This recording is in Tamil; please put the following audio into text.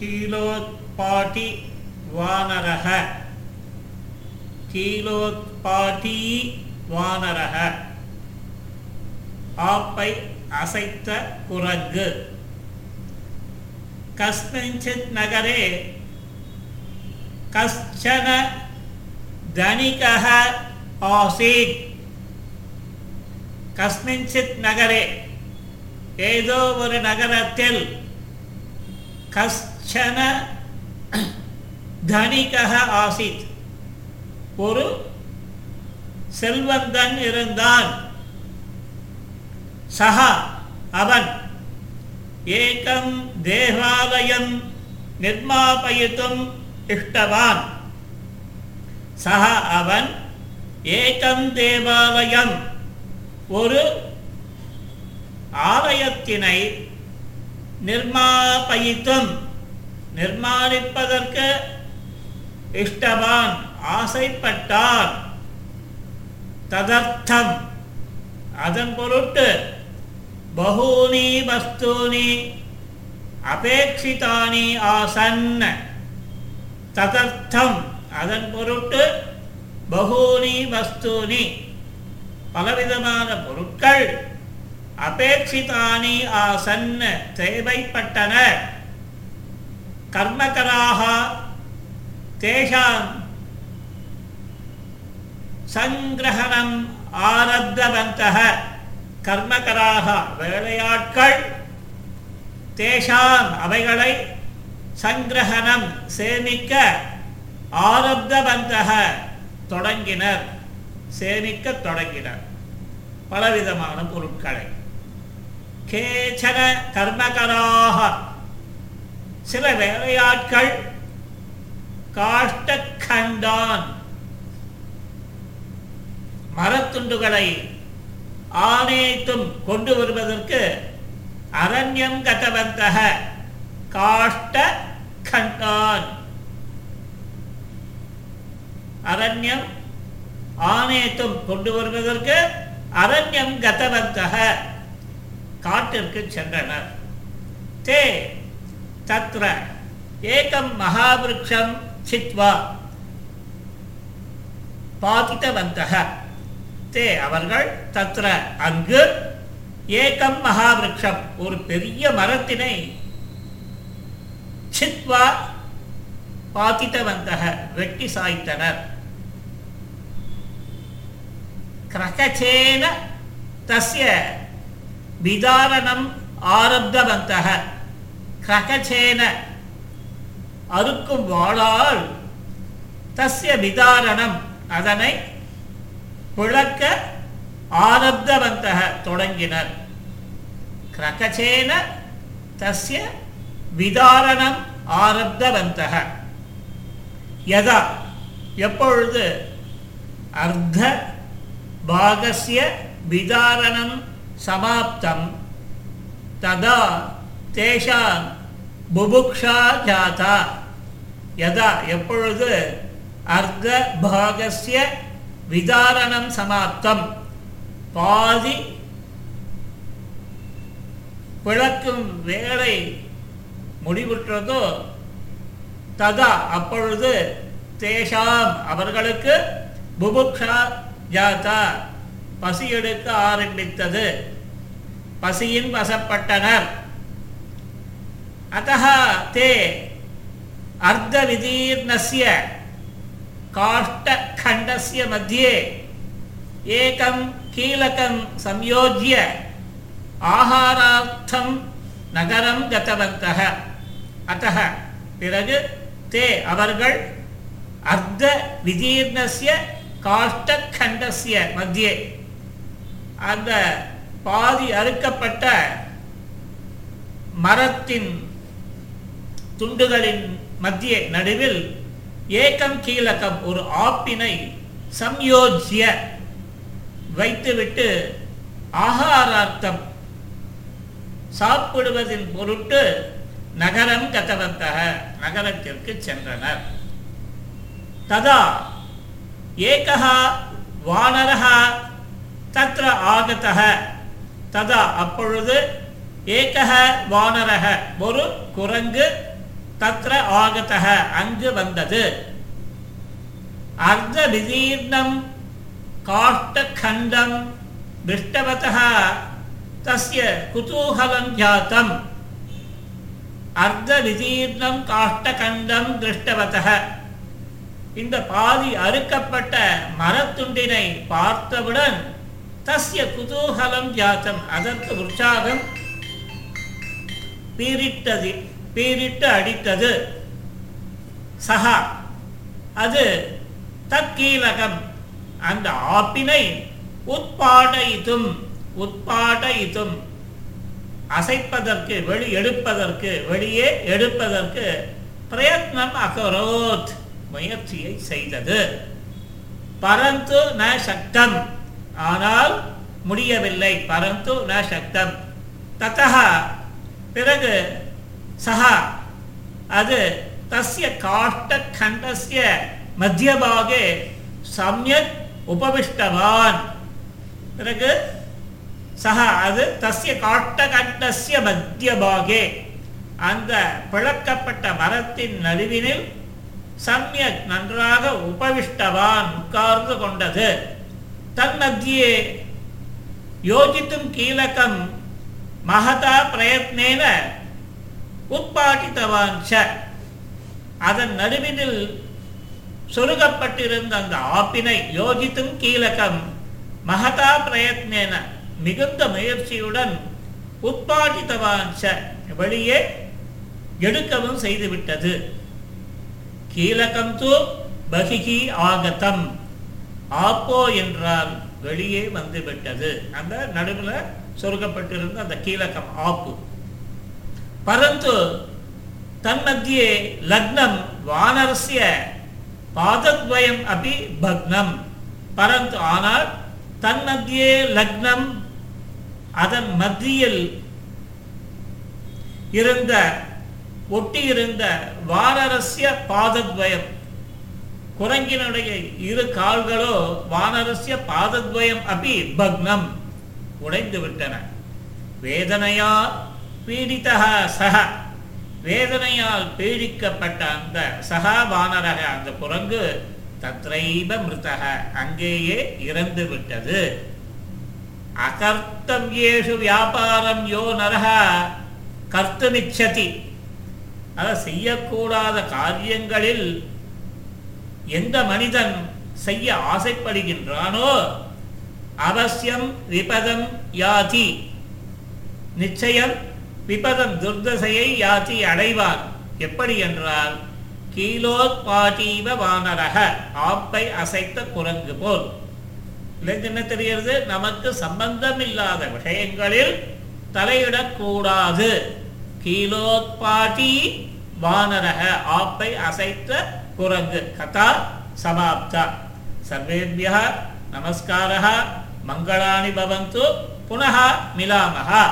கீலோத்பாட்டி வானரக. கீலோத்பாட்டி வானரக. ஆப்பை அசைத்த குரங்கு. கஸ்மிஞ்சித் நகரே. கஷ்டன தனிகः ஆசீத். கஸ்மிஞ்சித் நகரே. ஏதோ ஒரு நகரத்தில் கஷ்டன தனிகக ஆசித். ஒரு செல்வந்தன் இருந்தான். சஹா அவன் ஏகம் தேவாலயம் நிர்மாபயித்தும் இஷ்டவான் சஹா அவன் ஏகம் தேவாலயம் ஒரு ஆலயத்தினை நிர்மாபயித்தும் நிர்மாணிப்பதற்கு இஷ்டவான் ஆசைப்பட்டான் ததர்த்தம். அதன் பொருட்டு பகூனி வஸ்தூனி அபேட்சிதானி ஆசன். ததர்த்தம். அதன் பொருட்டு பகூனி வஸ்தூனி. பலவிதமான பொருட்கள் அபேட்சிதானி ஆசன் தேவைப்பட்டன. கர்மகராக தேஷாம் சங்கிரகணம் ஆரப்தவந்தः கர்மகராக வேலையாட்கள் தேஷாம் அவைகளை சங்கிரகணம் சேமிக்க ஆரப்தவந்தக தொடங்கினர். சேமிக்க தொடங்கினர். பலவிதமான பொருட்களை. கேச்சன கர்மகராக சில வேலையாட்கள் காஷ்டக்கண்டான். மரத்துண்டுகளை ஆணைத்தும் கொண்டு வருவதற்கு அரண்யம் கதவந்தக காஷ்ட கண்டான் அரண்யம் ஆணையத்தும் கொண்டு வருவதற்கு அரண்யம் கதவந்தக காட்டிற்கு சென்றனர். தே தத்ர. ஏகம் மகாவிருஷம் சித்வா. பாதித்தவந்தக. தே அவர்கள் தத்ர. அங்கு ஏகம் மகாவிருஷம் ஒரு பெரிய மரத்தினை சித்வா பாதித்தவந்தக வெட்டி சாய்த்தனர். கிரகச்சேன தஸ்ய விதாரணம் ஆரப்தவந்தக. ககச்சேன அறுக்கும் வாழால் தஸ்ய விதாரணம். அதனை பிளக்க ஆரப்தவந்தக தொடங்கினர். கிரகச்சேன தஸ்ய விதாரணம் ஆரப்தவந்தக யதா எப்பொழுது அர்த்த பாகசிய விதாரணம் சமாப்தம். ததா தேஷாம் புபுக்ஷா ஜாதா யதா எப்பொழுது அர்த்த பாகசிய விதாரணம் சமாப்தம் பாதி பிளக்கும் வேலை முடிவுற்றதோ ததா அப்பொழுது தேஷாம் அவர்களுக்கு புபுக்ஷா ஜாதா பசி எடுக்க ஆரம்பித்தது பசியின் வசப்பட்டனர் अतः ते अर्धविदीर्णस्य काष्ठखण्डस्य मध्ये एकं कीलकं संयोज्य ஆகாரார்த்தம் நகரம் கதவந்தக அத்தக பிறகு தே அவர்கள் அர்த்த விதீர்ணஸ்ய காஷ்டகண்டஸ்ய மத்தியே அந்த பாதி அறுக்கப்பட்ட மரத்தின் துண்டுகளின் மத்திய நடுவில் ஏகம் கீழக்கம் ஒரு ஆப்பினை சம்யோஜிய வைத்துவிட்டு ஆகாரார்த்தம் சாப்பிடுவதின் பொருட்டு நகரம் கதவந்தக நகரத்திற்கு சென்றனர். ததா ஏகः வானரः தத்ர ஆகதः ததா அப்பொழுது ஏகः வானரக ஒரு குரங்கு தத்ர ஆகதः அங்கு வந்தது. அர்த்த விதீர்ணம் காஷ்டகண்டம் திருஷ்டவதः தஸ்ய குதூகலம் ஜாத்தம். அர்த்த விதீர்ணம் காஷ்டகண்டம் திருஷ்டவதः இந்த பாதி அறுக்கப்பட்ட மரத்துண்டினை பார்த்தவுடன் தஸ்ய குதூகலம் ஜாத்தம் அதற்கு உற்சாகம் பீரிட்டது பீரிட்டு அடித்தது. சகா அது தக்கீலகம். அந்த ஆப்பினை உட்பாடைத்தும் உட்பாடைத்தும் அசைப்பதற்கு வெளி எடுப்பதற்கு வெளியே எடுப்பதற்கு பிரயத்னம் அகரோத் முயற்சியை செய்தது. பரந்து ந சக்தம். ஆனால் முடியவில்லை. பரந்து ந சக்தம். தத்தா பிறகு சஹா. அது தஸ்ய காஷ்டகண்டஸ்ய மத்தியபாகே சம்யக் உபவிஷ்டவான். பிறகு சஹா அது தஸ்ய காட்டகண்டஸ்ய மத்தியபாகே. அந்த பிளக்கப்பட்ட மரத்தின் நடுவினில் சம்யக் நன்றாக உபவிஷ்டவான் உட்கார்ந்து கொண்டது. தன் மத்தியே யோஜித்தும் கீலகம் மகதா பிரயத்னேன உட்பாட்டித்தவான் ச அதன் நடுவினில் சொருகப்பட்டிருந்த அந்த ஆப்பினை யோஜித்தும் கீழகம். மகதா பிரயத்னேன மிகுந்த முயற்சியுடன் உட்பாட்டித்தவான் ச வெளியே எடுக்கவும் செய்துவிட்டது. கீழகம் தூ பகிகி ஆகதம். ஆப்போ என்றால் வெளியே வந்துவிட்டது. அந்த நடுவில் சொருகப்பட்டிருந்த அந்த கீழகம் ஆப்பு. பரந்து தன்மத்தியே லக்னம் வானரஸ்ய பாதத்வயம் அப்படி பக்னம். பரந்து ஆனால் தன்மத்தியே லக்னம் அதன் மத்தியில் இருந்த ஒட்டியிருந்த வானரஸ்ய பாதத்வயம். குரங்கினுடைய இரு கால்களோ வானரஸ்ய பாதத்வயம் அப்படி பக்னம். உடைந்து விட்டன. வேதனையா பீடிதா சக வேதனையால் பீடிக்கப்பட்ட அந்த சகா வானரக அந்த குரங்கு தத்ரைவ மிருதக அங்கேயே இறந்து விட்டது. அகர்த்தவியேஷு வியாபாரம் யோ நரக கர்த்தமிச்சதி அத செய்யக்கூடாத காரியங்களில் எந்த மனிதன் செய்ய ஆசைப்படுகின்றானோ அவசியம் விபதம் யாதி. நிச்சயம் விபதம் துர்தசையை யாத்தி அடைவார். எப்படி என்றால் கீலோத்பாட்டீவ வானரக ஆப்பை அசைத்த குரங்கு போல். என்ன தெரிகிறது? நமக்கு சம்பந்தம் இல்லாத விஷயங்களில் தலையிடக்கூடாது. கீழோத்பாட்டி வானரக ஆப்பை அசைத்த குரங்கு. கதா சமாப்தா. சர்வேபியா நமஸ்காரா மங்களானி பவந்து புனः மிலாமகா